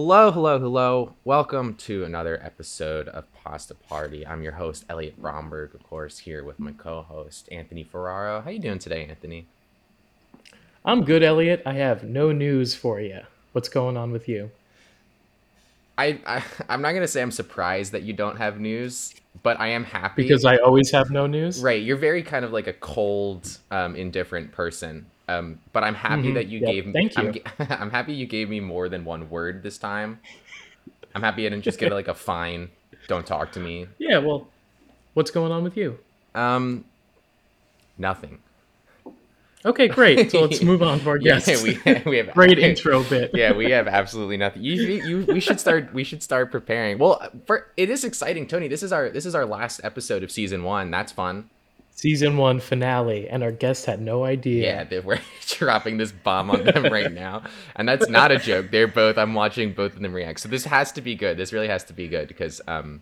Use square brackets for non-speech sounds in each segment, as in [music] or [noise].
Hello, hello, hello. Welcome to another episode of Pasta Party. I'm your host, Elliot Bromberg, of course, here with my co-host, Anthony Ferraro. How you doing today, Anthony? I'm good, Elliot. I have no news for you. What's going on with you? I, I I'm not gonna say I'm surprised that you don't have news, but I am happy Because I always have no news. right. You're very kind of like a cold, um, indifferent person. Um, but I'm happy Mhm. that you Yep, gave me. thank I'm, you. g- [laughs] I'm happy you gave me more than one word this time. I'm happy I didn't just get like a fine. Don't talk to me. Yeah. Well, what's going on with you? Um, nothing. Okay, great. So let's move on to our [laughs] Yeah, guests. we [laughs] we have Great intro bit. yeah, we have absolutely nothing. You, you, we should start. We should start preparing. Well, for it is exciting, Tony. This is our this is our last episode of season one. That's fun. Season one finale, and our guests had no idea. Yeah, they we're [laughs] dropping this bomb on them right now, and that's not a joke. They're both. I'm watching both of them react. So this has to be good. This really has to be good because um,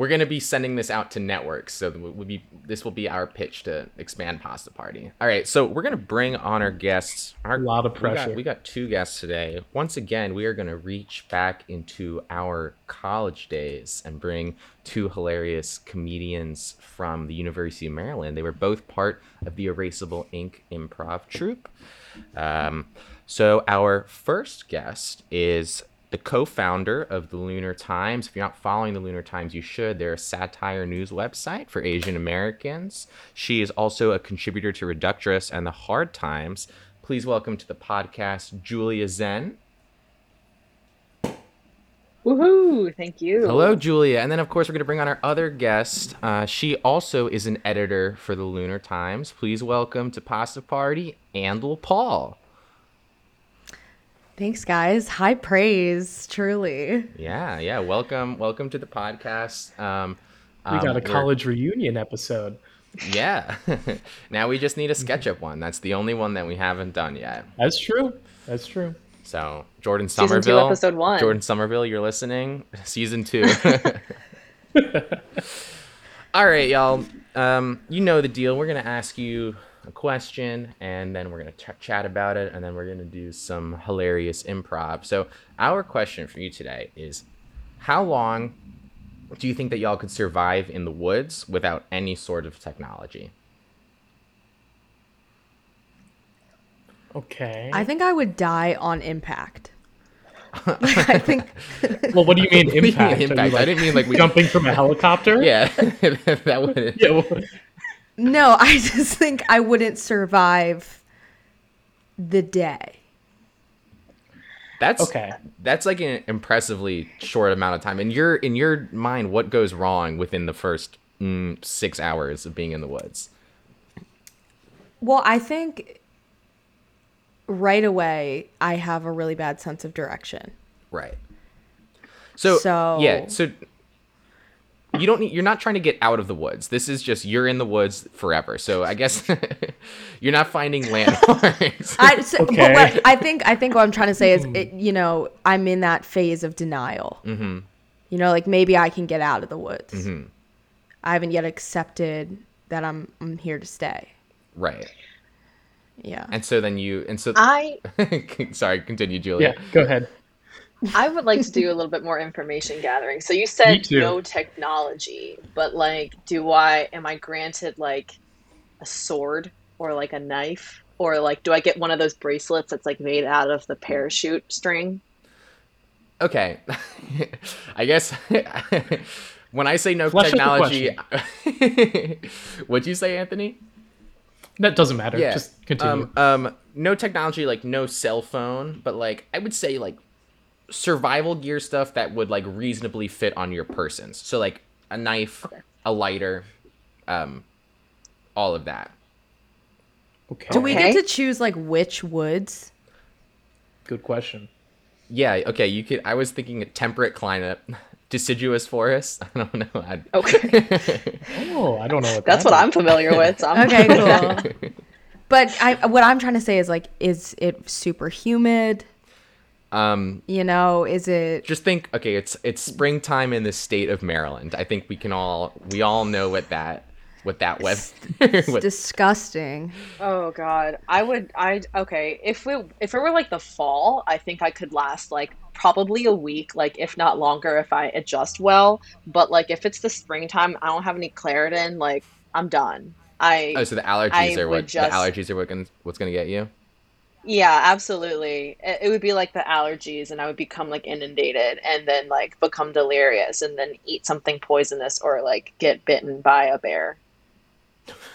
we're gonna be sending this out to networks. So we'll be this will be our pitch to expand Pasta Party. All right, so we're gonna bring on our guests. Our, A lot of we got- pressure. We got, two guests today. Once again, we are gonna reach back into our college days and bring two hilarious comedians from the University of Maryland. They were both part of the Erasable Inc. improv troupe. Um, so our first guest is the co-founder of the Lunar Times. If you're not following the Lunar Times, you should. They're a satire news website for Asian Americans. She is also a contributor to Reductress and the Hard Times. Please welcome to the podcast Julia Zen. Woohoo! Thank you. Hello, Julia. And then, of course, we're going to bring on our other guest. Uh, she also is an editor for the Lunar Times. Please welcome to Pasta Party, Andel Paul. Thanks, guys. High praise, truly. Yeah, yeah. Welcome, welcome to the podcast. Um, we um, got a college reunion episode. Yeah. [laughs] now we just need a SketchUp one. That's the only one that we haven't done yet. That's true. That's true. So Jordan Season two, Somerville, episode one. Jordan Somerville, you're listening. [laughs] Season two. [laughs] All right, y'all. Um, you know the deal. We're gonna ask you a question, and then we're gonna ch- chat about it, and then we're gonna do some hilarious improv. So our question for you today is, how long do you think that y'all could survive in the woods without any sort of technology? Okay. I think I would die on impact. [laughs] I think [laughs] well, what do you mean What do you mean impact? You, impact? I like, didn't mean like we. jumping from a helicopter. [laughs] Yeah, that would. Yeah. well, no, [laughs] I just think I wouldn't survive the day. That's Okay. That's like an impressively short amount of time. In your in your mind, what goes wrong within the first mm, six hours of being in the woods? Well, I think right away I have a really bad sense of direction. Right. So, So- yeah, so you don't need, you're not trying to get out of the woods. This is just you're in the woods forever. So I guess [laughs] you're not finding landmarks. [laughs] I so, Okay. but what I think I think what I'm trying to say is it, you know, I'm in that phase of denial. mm-hmm. You know, like maybe I can get out of the woods. Mm-hmm. I haven't yet accepted that I'm I'm here to stay. Right. Yeah. And so then you and so I [laughs] sorry, continue, Julia. Yeah. Go ahead. I would like to do a [laughs] little bit more information gathering. So you said no technology, but like, do I am I granted like a sword or like a knife or like do I get one of those bracelets that's like made out of the parachute string? Okay. [laughs] I guess [laughs] when I say no Flesh technology, what'd you say, Anthony? That doesn't matter. Yeah. Just continue. Um, um, no technology, like no cell phone, but like I would say like survival gear stuff that would like reasonably fit on your persons. So like a knife, Okay. a lighter, um, all of that. okay. Do we get to choose like which woods? Good question. Yeah. Okay. You could. I was thinking a temperate climate, [laughs] deciduous forest. [laughs] I don't know. I'd... Okay. [laughs] Oh, I don't know what That's that what is. I'm familiar with. So I'm Okay, cool. but I what I'm trying to say is like is it super humid? Um. You know, is it just think okay it's it's springtime in the state of maryland i think we can all we all know what that what that was. It's With- [laughs] [laughs] disgusting. Oh god, I would. I okay. If we if it were like the fall, I think I could last like probably a week, like if not longer, if I adjust well. But like if it's the springtime, I don't have any Claritin. Like I'm done. I oh, so the allergies I are what just- the allergies are what gonna, what's gonna get you. Yeah, absolutely. It, it would be like the allergies, and I would become like inundated, and then like become delirious, and then eat something poisonous or like get bitten by a bear.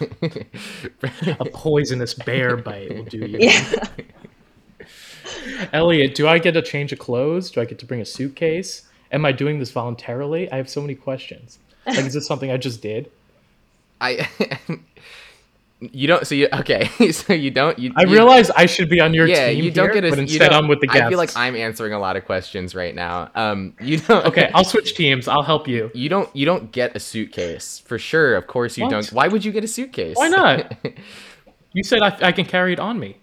[laughs] A poisonous bear bite will do you. [laughs] Yeah. [laughs] Elliot, do I get a change of clothes? Do I get to bring a suitcase? Am I doing this voluntarily? I have so many questions. Like, is this something I just did? I you don't so you okay [laughs] so you don't you I you- realize I should be on your yeah team you don't here, get a but instead I'm with the guests. I feel like I'm answering a lot of questions right now um you [laughs] don't okay, I'll switch teams. I'll help you. you don't you don't get a suitcase for sure of course you What? don't why would you get a suitcase Why not? [laughs] You said I, I can carry it on me.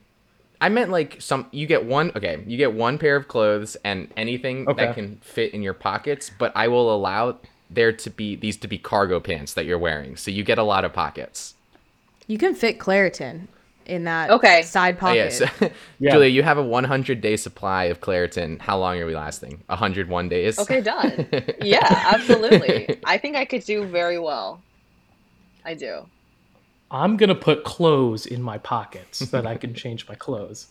I meant like some you get one okay, you get one pair of clothes and anything Okay. that can fit in your pockets, but I will allow there to be these to be cargo pants that you're wearing. So you get a lot of pockets. You can fit Claritin in that Okay. side Oh, pocket. yeah, [laughs] so, Yeah. Julia, you have a 100 day supply of Claritin. How long are we lasting? 101 days? Okay, done. [laughs] Yeah, absolutely. I think I could do very well. I do. I'm gonna put clothes in my pockets so that I can [laughs] change my clothes.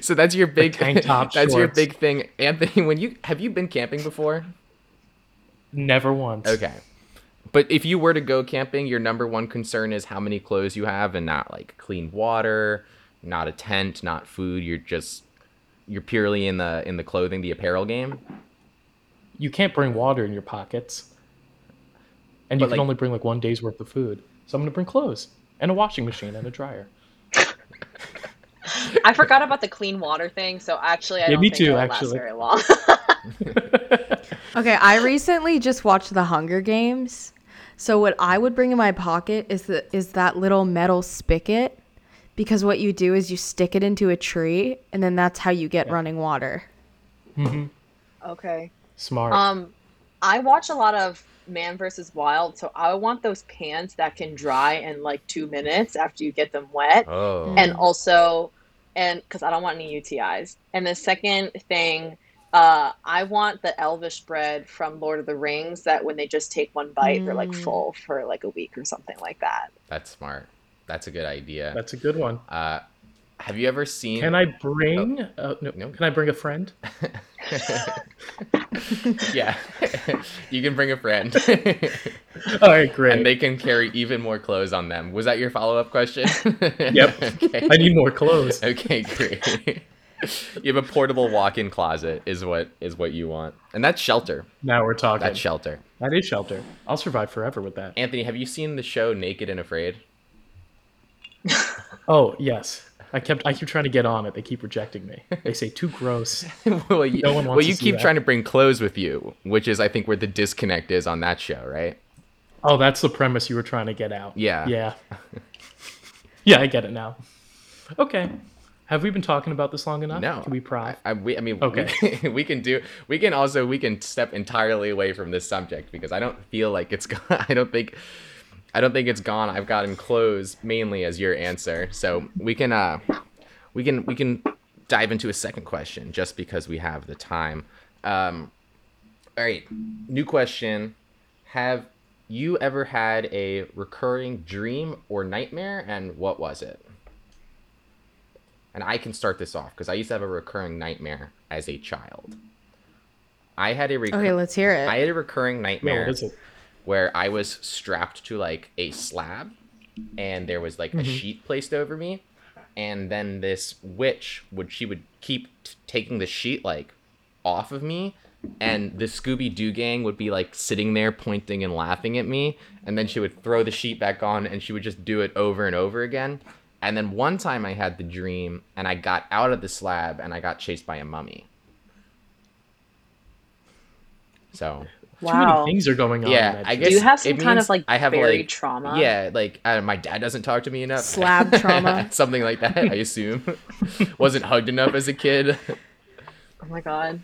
So that's your big tank top, That's your big thing, Anthony. When you have you been camping before? Never once. Okay. But if you were to go camping, your number one concern is how many clothes you have and not like clean water, not a tent, not food. You're just you're purely in the in the clothing, the apparel game. You can't bring water in your pockets, and you But, can like- only bring like one day's worth of food. So I'm gonna bring clothes and a washing machine and a dryer. [laughs] I forgot about the clean water thing, so actually, I Yeah, don't me think too, it would actually. last very long. [laughs] [laughs] Okay, I recently just watched The Hunger Games. So what I would bring in my pocket is the is that little metal spigot because what you do is you stick it into a tree and then that's how you get running water. Mhm. okay. Smart. Um, I watch a lot of Man vs. Wild, so I want those pants that can dry in like two minutes after you get them wet. Oh. and also and because i don't want any utis and the second thing uh i want the elvish bread from lord of the rings that when they just take one bite they're like Mm. full for like a week or something like that That's smart. That's a good idea. That's a good one. Uh, have you ever seen? Can I bring? Uh, no, No. Can I bring a friend? [laughs] [laughs] yeah, [laughs] you can bring a friend, All right, great. and they can carry even more clothes on them. Was that your follow-up question? Yep. okay. I need more clothes. Okay, great. [laughs] you have a portable walk-in closet, is what is what you want, and that's shelter. Now we're talking. That's shelter. that is shelter. I'll survive forever with that. Anthony, have you seen the show Naked and Afraid? [laughs] Oh yes, I kept. I keep trying to get on it. They keep rejecting me. They say too gross. [laughs] well, you, No one wants well, you to keep trying to bring clothes with you, which is, I think, where the disconnect is on that show, right? Oh, that's the premise you were trying to get out. Yeah. Yeah. yeah, I get it now. Okay. Have we been talking about this long enough? No. Can we pry? I, we, I mean, Okay. we, [laughs] can, we can do. We can also we can step entirely away from this subject because I don't feel like it's [laughs] gone. I don't think. I don't think it's gone. I've gotten clothes mainly as your answer, so we can uh, we can we can dive into a second question just because we have the time. Um, all right, new question: Have you ever had a recurring dream or nightmare, and what was it? And I can start this off because I used to have a recurring nightmare as a child. I had a recur- Okay, let's hear it. I had a recurring nightmare what is it? where I was strapped to like a slab and there was like a mm-hmm. sheet placed over me and then this witch would she would keep t- taking the sheet like off of me and the Scooby Doo gang would be like sitting there pointing and laughing at me and then she would throw the sheet back on and she would just do it over and over again and then one time I had the dream and I got out of the slab and I got chased by a mummy so Too wow many things are going on. yeah, I guess do you have some kind of like I have buried like trauma yeah, like uh, my dad doesn't talk to me enough. Slab [laughs] trauma. something like that. I assume [laughs] wasn't hugged enough as a kid. oh my god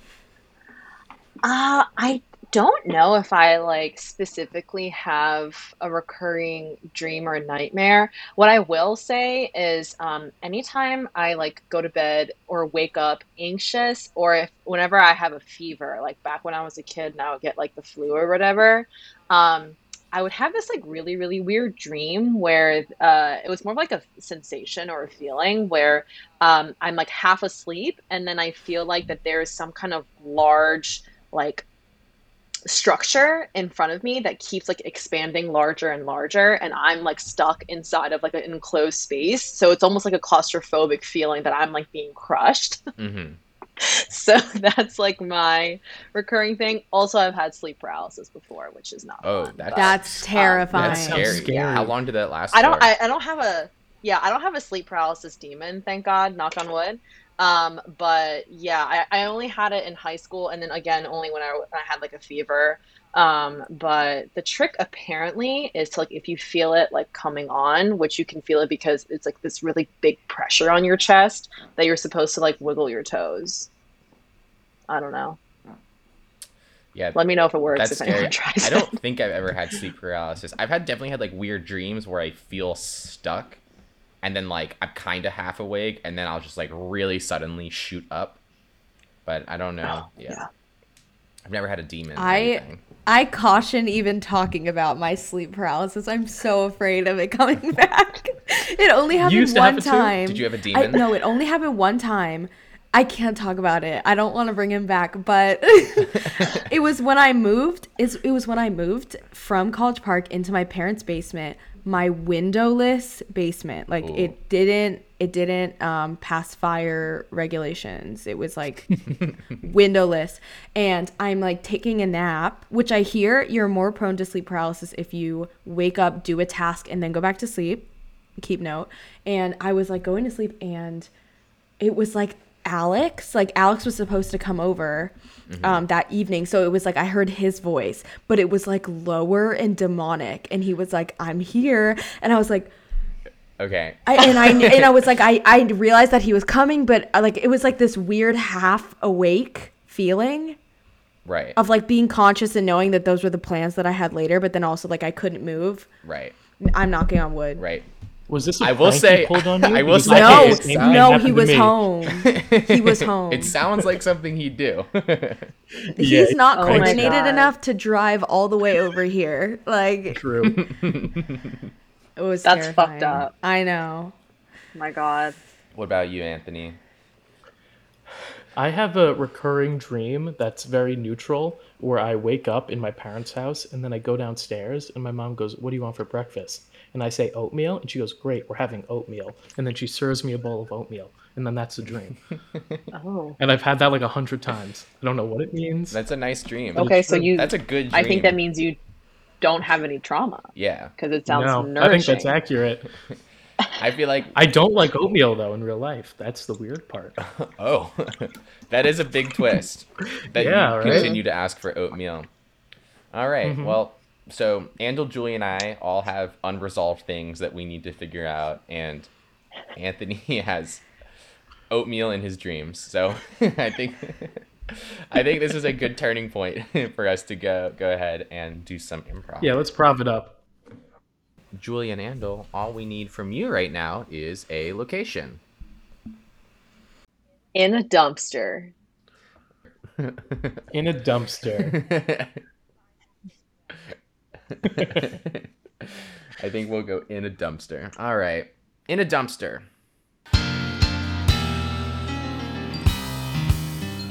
uh i don't know if I like specifically have a recurring dream or nightmare. What I will say is, um, anytime I like go to bed or wake up anxious, or if whenever I have a fever, like back when I was a kid and I would get like the flu or whatever, um, I would have this like really, really weird dream where uh, it was more like a sensation or a feeling where um, I'm like half asleep and then I feel like that there is some kind of large like structure in front of me that keeps like expanding larger and larger and i'm like stuck inside of like an enclosed space so it's almost like a claustrophobic feeling that i'm like being crushed [laughs] hmm so [laughs] that's like my recurring thing also i've had sleep paralysis before which is not Oh, fun, that's- but, That's um, terrifying. That's Sounds scary. scary. How long did that last? I don't. I, I don't have a. Yeah, I don't have a sleep paralysis demon. Thank God. Knock on wood. Um, but yeah, I, I only had it in high school, and then again only when I, when I had like a fever. Um, but the trick apparently is to like if you feel it like coming on, which you can feel it because it's like this really big pressure on your chest that you're supposed to like wiggle your toes. I don't know. yeah, Let me know if it works that's if scary. anyone tries I don't think I've ever had sleep paralysis. I've had definitely had like weird dreams where I feel stuck, and then like I'm kind of half awake, and then I'll just like really suddenly shoot up. But I don't know. Oh, yeah. yeah. I've never had a demon. I. I caution even talking about my sleep paralysis. I'm so afraid of it coming [laughs] back. It only happened one it time. Did you have a I, demon? no, it only happened one time. I can't talk about it. I don't want to bring him back, but [laughs] [laughs] it was when I moved. It's, it was when I moved from College Park into my parents' basement, my windowless basement. Like Ooh. it didn't it didn't um, pass fire regulations. It was like [laughs] windowless and i'm like taking a nap which i hear you're more prone to sleep paralysis if you wake up do a task and then go back to sleep keep note and i was like going to sleep and it was like alex like alex was supposed to come over um, that evening so it was like i heard his voice but it was like lower and demonic and he was like i'm here and i was like Okay. I, and I and I was like I I [laughs] realized that he was coming, but uh, like it was like this weird half awake feeling Right. of like being conscious and knowing that those were the plans that I had later, but then also like I couldn't move. Right. I'm knocking on wood. Right. Was this a I will prank say- he pulled on [laughs] you? I will say- No, can't say it no, he was home. He was [laughs] home. It sounds like something he'd do. [laughs] He's Yeah, not Oh coordinated enough to drive all the way over here. Like True. it was. That's fucked up. I know. Oh my God. what about you, Anthony? I have a recurring dream that's very neutral where I wake up in my parents' house and then I go downstairs and my mom goes, What do you want for breakfast? And I say oatmeal and she goes, Great, we're having oatmeal. And then she serves me a bowl of oatmeal. And then that's a dream. [laughs] Oh. And I've had that like a hundred times. I don't know what it means. That's a nice dream. Okay, so you. That's a good dream. I think that means you don't have any trauma Yeah. because it sounds no, nourishing. I think that's accurate. [laughs] I feel like I don't like oatmeal though in real life. That's the weird part. [laughs] oh, that is a big twist. That Yeah, you right? continue to ask for oatmeal. All right, Mhm. Well, so Andel, Julie, and I all have unresolved things that we need to figure out, and Anthony [laughs] has oatmeal in his dreams. So [laughs] I think [laughs] I think this is a good turning point for us to go go ahead and do some improv. Yeah, let's prov it up. Julie and Andel, all we need from you right now is a location. In a dumpster. In a dumpster. [laughs] I think we'll go in a dumpster. All right. In a dumpster.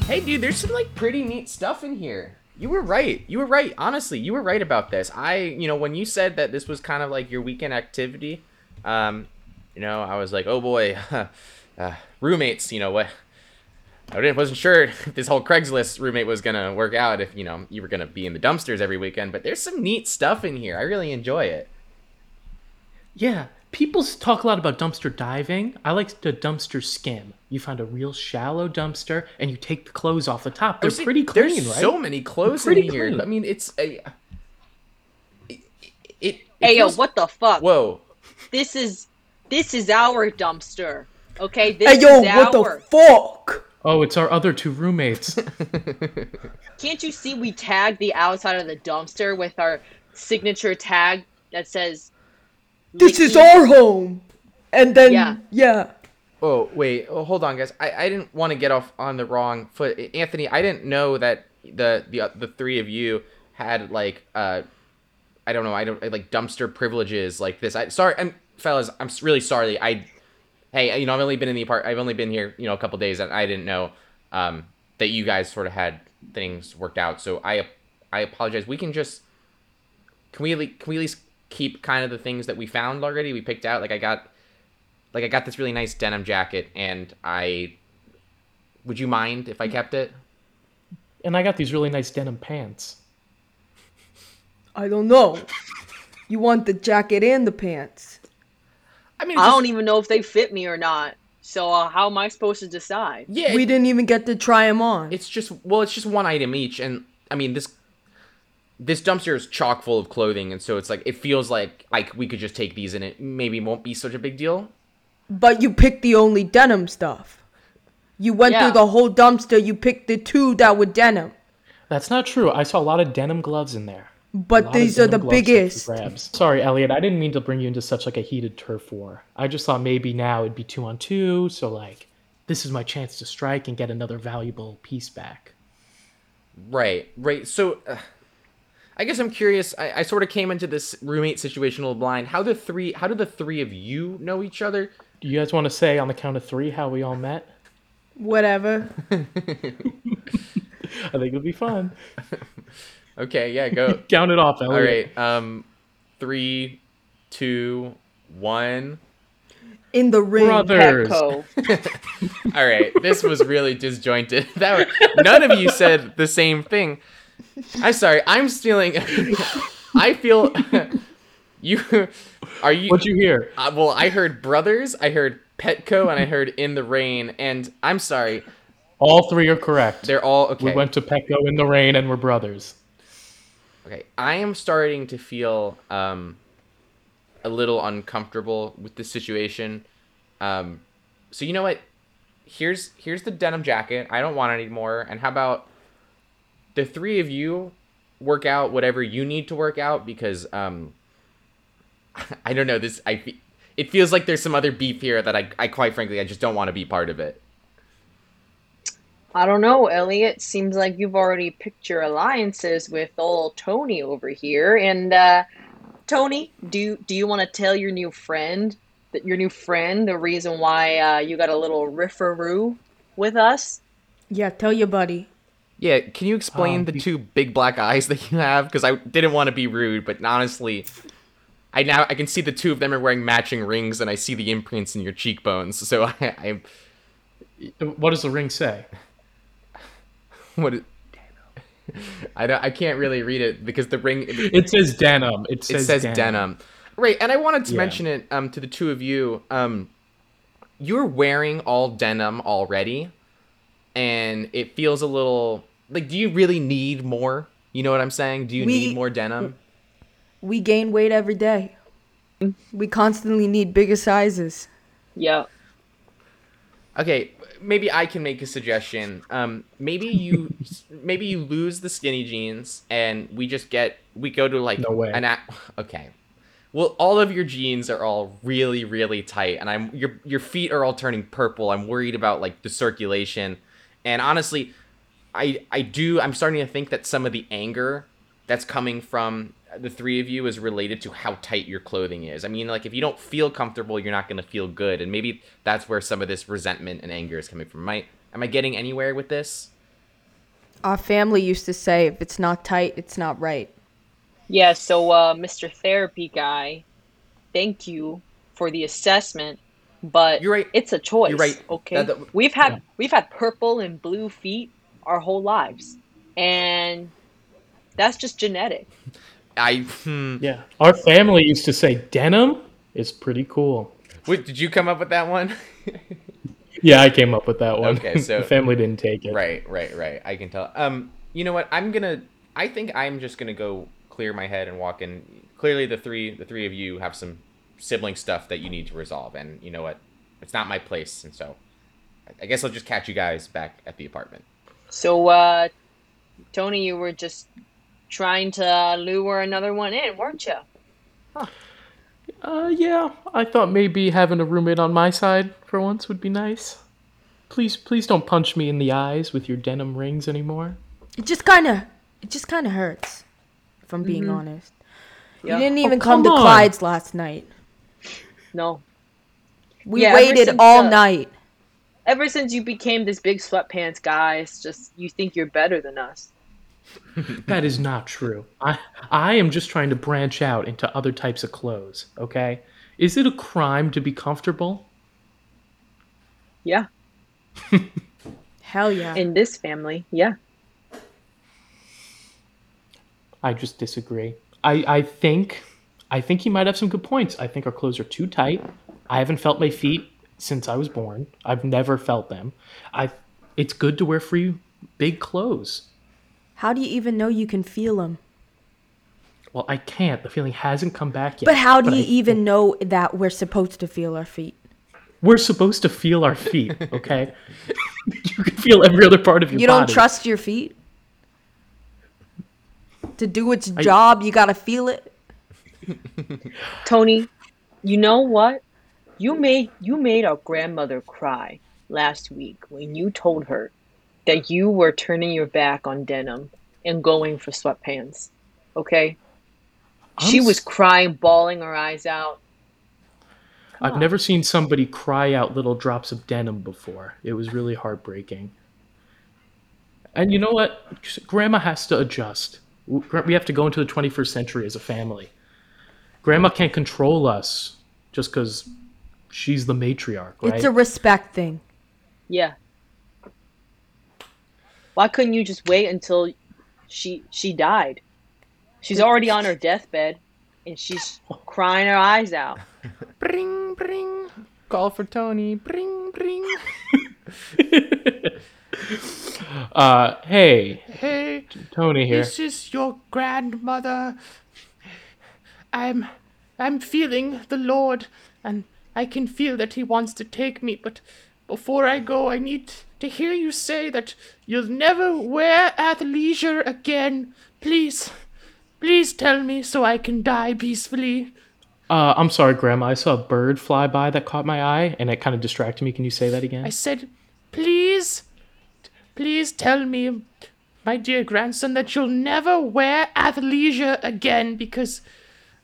Hey, dude, there's some like pretty neat stuff in here. You were right. You were right. Honestly, you were right about this. I, you know, when you said that this was kind of like your weekend activity, um, you know, I was like, oh boy, [laughs] uh, roommates. You know what? I didn't- wasn't sure [laughs] if this whole Craigslist roommate was gonna work out if you know you were gonna be in the dumpsters every weekend. But there's some neat stuff in here. I really enjoy it. Yeah, people talk a lot about dumpster diving. I like the dumpster skim. You find a real shallow dumpster and you take the clothes off the top. Oh, They're There's- pretty clean, There's right? so many clothes in pretty here. clean. I mean, it's a. It. it, it Hey yo, what the fuck? Whoa. This is this is our dumpster. Okay, this Hey yo, is what our. the fuck? Oh, it's our other two roommates. [laughs] Can't you see we tagged the outside of the dumpster with our signature tag that says This is our home. And then Yeah. yeah. Oh wait, oh, hold on, guys. I, I didn't want to get off on the wrong foot, Anthony. I didn't know that the the uh, the three of you had like uh, I don't know, I don't like dumpster privileges like this. I sorry, I'm fellas. I'm really sorry. I hey, you know, I've only been in the apart. I've only been here, you know, a couple days, and I didn't know um that you guys sort of had things worked out. So I I apologize. We can just can we can we at least keep kind of the things that we found already? We picked out like I got like I got this really nice denim jacket and I would you mind if I kept it? and I got these really nice denim pants. I don't know. You want the jacket and the pants. I mean, I it's don't even know if they fit me or not. So uh, how am I supposed to decide? yeah, We it- didn't even get to try them on. it's just well, it's just one item each, and I mean this this dumpster is chock full of clothing, and so it's like it feels like like we could just take these and it maybe won't be such a big deal. But you picked the only denim stuff. You went Yeah. through the whole dumpster. You picked the two that were denim. That's not true. I saw a lot of denim gloves in there. A But these are the denim gloves up for biggest. grabs. Sorry, Elliot. I didn't mean to bring you into such like a heated turf war. I just thought maybe now it'd be two on two, so like this is my chance to strike and get another valuable piece back. Right, right. So, uh, I guess I'm curious. I, I sort of came into this roommate situation a little blind. How the three? How do the three of you know each other? Do you guys want to say on the count of three how we all met? Whatever. [laughs] [laughs] I think it'll be fun. [laughs] Okay, yeah, go. [laughs] Count it off, All Elliot. right. Um, three, two, one. In the ring. Brothers. Petco. [laughs] [laughs] All right. This was really disjointed. That none of you said the same thing. I'm sorry. I'm stealing. I feel you are you. What'd you hear? Uh, well, I heard brothers. I heard Petco, and I heard in the rain. And I'm sorry. All three are correct. They're all okay. We went to Petco in the rain and we're brothers. Okay, I am starting to feel um, a little uncomfortable with this situation. Um, so you know what? Here's here's the denim jacket. I don't want it anymore. And how about the three of you work out whatever you need to work out because um, [laughs] I don't know this. I it feels like there's some other beef here that I, I quite frankly I just don't want to be part of it. I don't know, Elliot. Seems like you've already picked your alliances with old Tony over here. And uh, Tony, do you, do you want to tell your new friend that your new friend the reason why uh, you got a little riffaroo with us? Yeah, tell your buddy. Yeah, can you explain Um, the two big black eyes [laughs] that you have? Because I didn't want to be rude, but honestly, I now I can see the two of them are wearing matching rings, and I see the imprints in your cheekbones. So [laughs] I, I What does the ring say? [laughs] what? Is, [laughs] I don't. I can't really read it because the ring. It, It says denim. It it says, says denim. Right, and I wanted to Yeah. mention it um to the two of you. Um, you're wearing all denim already, and it feels a little like. Do you really need more? You know what I'm saying? Do you We- need more denim? We gain weight every day. We constantly need bigger sizes. Yeah. Okay, maybe I can make a suggestion. Um, maybe you, [laughs] maybe you lose the skinny jeans, and we just get we go to like No way. an a- [laughs] okay. Well, all of your jeans are all really, really tight, and I'm your your feet are all turning purple. I'm worried about like the circulation, and honestly, I I do I'm starting to think that some of the anger that's coming from the three of you is related to how tight your clothing is. I mean, like if you don't feel comfortable, you're not going to feel good, and maybe that's where some of this resentment and anger is coming from. Am I am I getting anywhere with this? Our family used to say if it's not tight, it's not right. Yeah, so uh, Mr. Therapy Guy, thank you for the assessment, but You're right. it's a choice. You're right. Okay. That- that- we've had Yeah. we've had purple and blue feet our whole lives. And that's just genetic. [laughs] I hmm. Yeah. Our family used to say denim is pretty cool. Wait, did you come up with that one? [laughs] Yeah, I came up with that one. Okay, [laughs] so- the family didn't take it. Right, right, right. I can tell. Um, you know what? I'm gonna. I think I'm just gonna go clear my head and walk in. Clearly, the three, the three of you have some sibling stuff that you need to resolve, and you know what? It's not my place, and so I guess I'll just catch you guys back at the apartment. So, uh, Tony, you were just trying to lure another one in, weren't you? Uh, yeah, I thought maybe having a roommate on my side for once would be nice. Please, please don't punch me in the eyes with your denim rings anymore. It just kind of, it just kind of hurts. If I'm being honest. Yeah. You didn't even Oh, come, to come on. Clyde's last night. No. We Yeah, waited all uh, night. Ever since you became this big sweatpants guy, it's just you think you're better than us. [laughs] That is not true. I I am just trying to branch out into other types of clothes, okay? Is it a crime to be comfortable? Yeah. [laughs] Hell yeah. In this family, yeah. I just disagree. I, I think I think he might have some good points. I think our clothes are too tight. I haven't felt my feet since I was born. I've never felt them. I it's good to wear free big clothes. How do you even know you can feel them? Well, I can't. The feeling hasn't come back yet. But how do I- you even know that we're supposed to feel our feet? We're supposed to feel our feet, okay? [laughs] you can feel every other part of your You don't trust your feet? To do its job, you gotta feel it. [laughs] Tony, you know what? You made you made our grandmother cry last week when you told her that you were turning your back on denim and going for sweatpants. Okay? she I'm was s- crying, bawling her eyes out. I've never seen somebody cry out little drops of denim before. It was really heartbreaking. And you know what? Grandma has to adjust. We have to go into the 21st century as a family. Grandma can't control us just because she's the matriarch, right? It's a respect thing. Yeah. Why couldn't you just wait until she she died? She's already on her deathbed and she's crying her eyes out. [laughs] Bring, bring. Call for Tony. Bring, bring. [laughs] uh, hey, Hey, Tony here. this is your grandmother. I'm I'm feeling the Lord and I can feel that he wants to take me, but before I go I need to hear you say that you'll never wear athleisure again. Please. Please tell me so I can die peacefully. Uh, I'm sorry, Grandma. I saw a bird fly by that caught my eye, and it kind of distracted me. Can you say that again? I said, please, please tell me, my dear grandson, that you'll never wear athleisure again because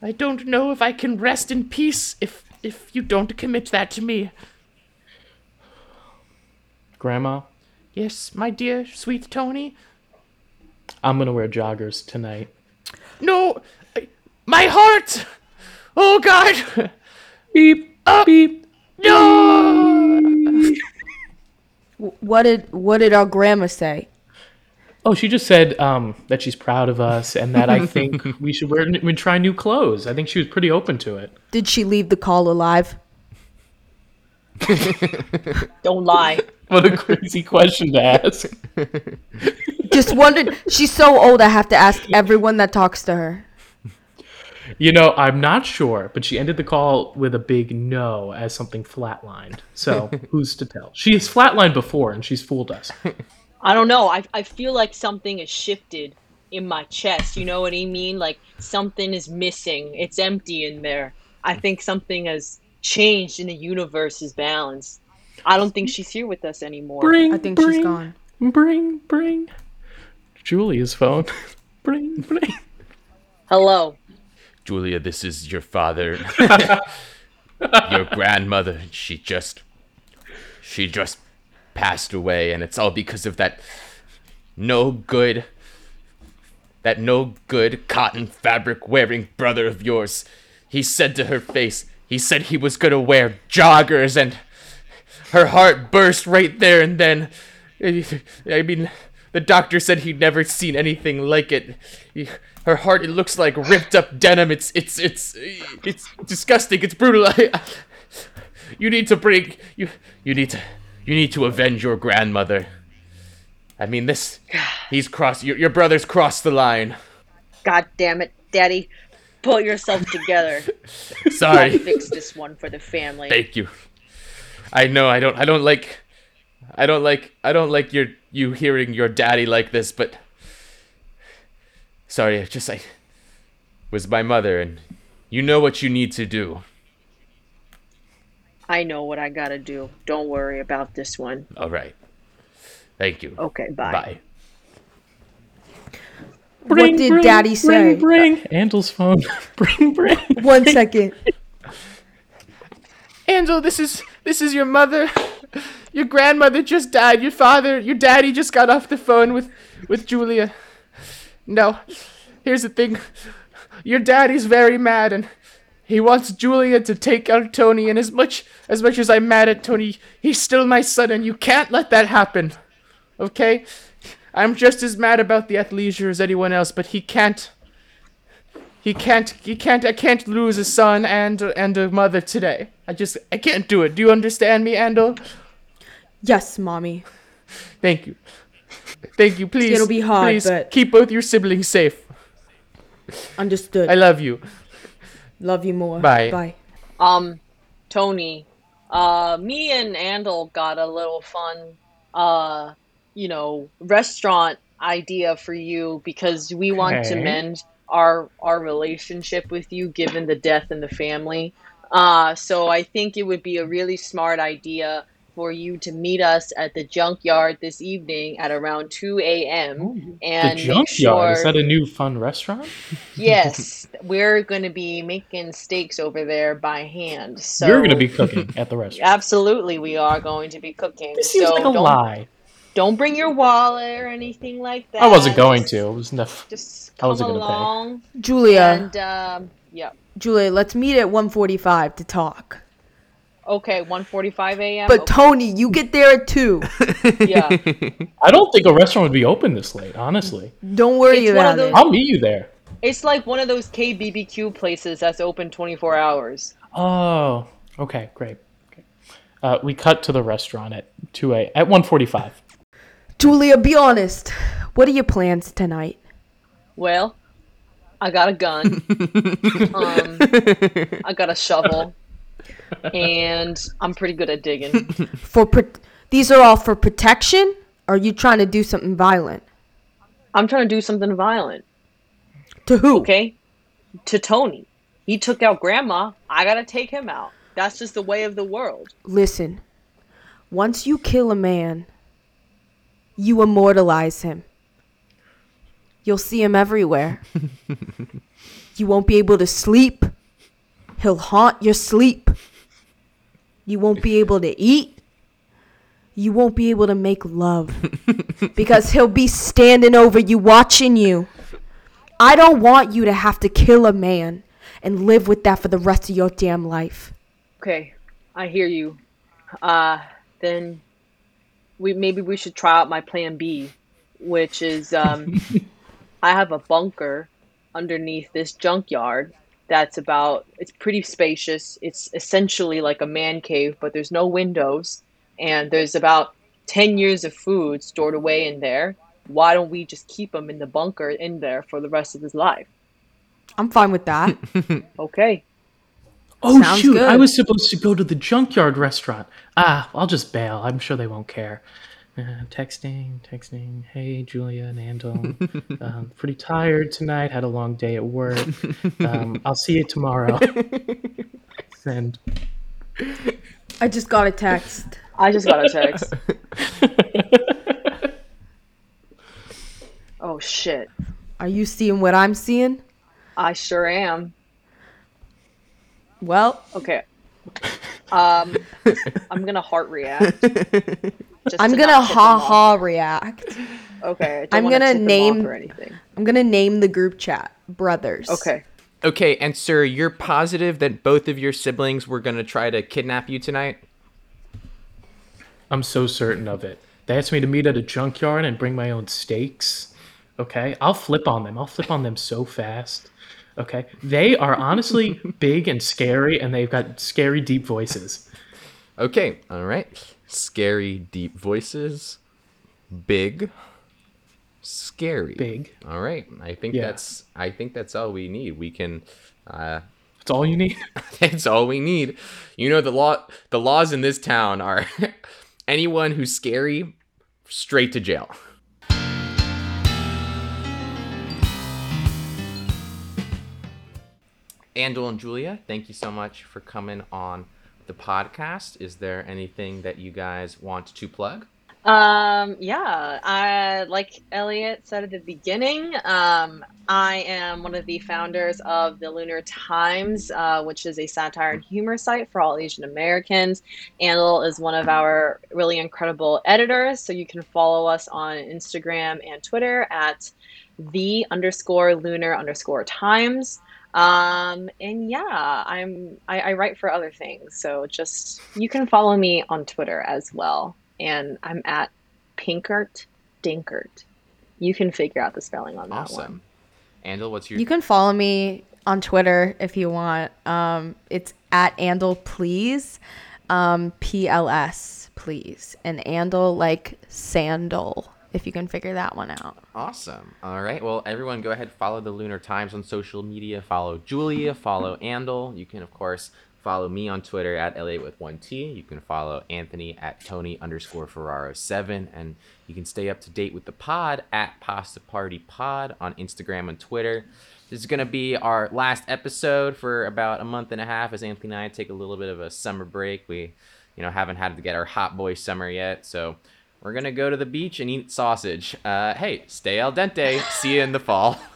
I don't know if I can rest in peace if if you don't commit that to me. Grandma, Yes, my dear sweet Tony. I'm gonna wear joggers tonight. No, I- my heart. Oh God, Beep, beep. no. [laughs] What did what did our grandma say? Oh, she just said um, that she's proud of us and that I [laughs] think we should wear we try new clothes. I think she was pretty open to it. Did she leave the call alive? [laughs] Don't lie. What a crazy question to ask. [laughs] Just wondered. She's so old. I have to ask everyone that talks to her. You know, I'm not sure, but she ended the call with a big no as something flatlined. So [laughs] who's to tell? She has flatlined before and she's fooled us. [laughs] I don't know. I I feel like something has shifted in my chest. You know what I mean? Like something is missing. It's empty in there. I think something has changed in the universe's balance. I don't think she's here with us anymore. Bring, I think bring, she's gone. Bring, bring. Julia's phone. [laughs] bring, bring. Hello. Julia, this is your father. [laughs] [laughs] your grandmother. She just. She just passed away, and it's all because of that no good. That no good cotton fabric wearing brother of yours. He said to her face, he said he was gonna wear joggers, and her heart burst right there and then. I mean, the doctor said he'd never seen anything like it. Her heart, it looks like ripped up denim. It's it's it's it's disgusting. It's brutal. I, [laughs] you need to bring you you need to you need to avenge your grandmother. I mean, this he's crossed your your brother's crossed the line. God damn it, Daddy. Pull yourself together. I'll [laughs] Sorry. fix this one for the family. Thank you. I know I don't I don't like I don't like I don't like your you hearing your daddy like this, but sorry, it's just like was my mother and you know what you need to do. I know what I gotta do. Don't worry about this one. All right. Thank you. Okay, bye. Bye. what did Daddy say? Bring, bring. Andel's phone. [laughs] bring, bring. One second. [laughs] Angel, this is this is your mother. [laughs] Your grandmother just died. Your father, your daddy just got off the phone with with Julia. No. Here's the thing. Your daddy's very mad and he wants Julia to take out Tony and as much as much as I'm mad at Tony, he's still my son and you can't let that happen. Okay? I'm just as mad about the athleisure as anyone else, but he can't he can't he can't I can't lose a son and and a mother today. I just I can't do it. Do you understand me, Andel? Yes, mommy. Thank you. Thank you. Please. It'll be hard, Please but- keep both your siblings safe. Understood. I love you. Love you more. Bye. Bye. Um, Tony, uh, me and Andel got a little fun, uh, you know, restaurant idea for you because we want to mend our our relationship with you given the death in the family. Uh, so I think it would be a really smart idea for you to meet us at the junkyard this evening at around 2 a.m. The and make junkyard. sure Is that a new fun restaurant? yes, [laughs] we're going to be making steaks over there by hand. So You're going to be cooking at the restaurant. Absolutely, we are going to be cooking. This seems so like a don't, lie. don't bring your wallet or anything like that. I wasn't going to. It was enough. Just I wasn't gonna pay. along Julia, and um, yeah. Julia, let's meet at 1:45 to talk. Okay, 1:45 a.m. But Tony, you get there at 2. [laughs] Yeah, I don't think a restaurant would be open this late, honestly. Don't worry It's about those- it. I'll meet you there. it's like one of those KBBQ places that's open 24 hours. Oh, okay, great. Okay. Uh, we cut to the restaurant at 2 a at 1:45. Julia, be honest. What are your plans tonight? Well, I got a gun. [laughs] um, I got a shovel, and I'm pretty good at digging. For pro- These are all for protection? Or are you trying to do something violent? I'm trying to do something violent. To who? Okay, to Tony. He took out Grandma. I gotta take him out. That's just the way of the world. Listen. Once you kill a man, you immortalize him. You'll see him everywhere. [laughs] you won't be able to sleep. He'll haunt your sleep. You won't be able to eat. You won't be able to make love [laughs] because he'll be standing over you, watching you. I don't want you to have to kill a man and live with that for the rest of your damn life. Okay, I hear you. Uh, then we maybe we should try out my plan B, which is um, [laughs] I have a bunker underneath this junkyard that's about it's pretty spacious. It's essentially like a man cave, but there's no windows and there's about 10 years of food stored away in there. Why don't we just keep him in the bunker in there for the rest of his life? I'm fine with that. [laughs] Okay. Oh Sounds shoot! I was supposed to go to the junkyard restaurant. Ah, I'll just bail. I'm sure they won't care. Uh, [laughs] texting, texting. Hey, Julia and Andel. [laughs] um, pretty tired tonight. Had a long day at work. Um, [laughs] I'll see you tomorrow. Send. I just got a text. I just got a text. oh shit. Are you seeing what I'm seeing? I sure am. Well, Okay. Um, I'm gonna heart react. Just I'm to gonna ha ha react. Okay. I don't I'm gonna tip him off name- or anything. I'm gonna name the group chat brothers. Okay. Okay, and sir, you're positive that both of your siblings were gonna try to kidnap you tonight? I'm so certain of it. They asked me to meet at a junkyard and bring my own steaks. Okay, I'll flip on them. I'll flip on them so fast. Okay, they are honestly [laughs] big and scary, and they've got scary deep voices. Okay, all right. Scary, deep voices. Big. Scary. Big. All right. I think Yeah. that's I think that's all we need. We can uh That's all you need. [laughs] that's all we need. You know the law the laws in this town are [laughs] anyone who's scary, straight to jail. Andel and Julia, thank you so much for coming on the podcast. Is there anything that you guys want to plug? Um, yeah, I like Elliot said at the beginning. Um, I am one of the founders of the Lunar Times, uh, which is a satire and humor site for all Asian Americans. Andel is one of our really incredible editors, so you can follow us on Instagram and Twitter at the underscore lunar underscore times. Um, and yeah, I'm I, I write for other things, so just you can follow me on Twitter as well and I'm at Pinkert Dinkert. You can figure out the spelling on that one. Awesome. Andel, what's your You can follow me on Twitter if you want. Um, it's at Andel Please, um, PLS Please, and Andel like sandal. If you can figure that one out. Awesome. All right. Well, everyone, go ahead follow the Lunar Times on social media. Follow Julia. Follow [laughs] Andel. You can, of course, follow me on Twitter at Elliot with one T. You can follow Anthony at Tony underscore Ferraro seven, and you can stay up to date with the pod at Pasta Party Pod on Instagram and Twitter. This is gonna be our last episode for about a month and a half as Anthony and I take a little bit of a summer break. We, you know, haven't had to get our hot boy summer yet, so we're gonna go to the beach and eat sausage. Uh, hey, stay al dente. See you in the fall. [laughs]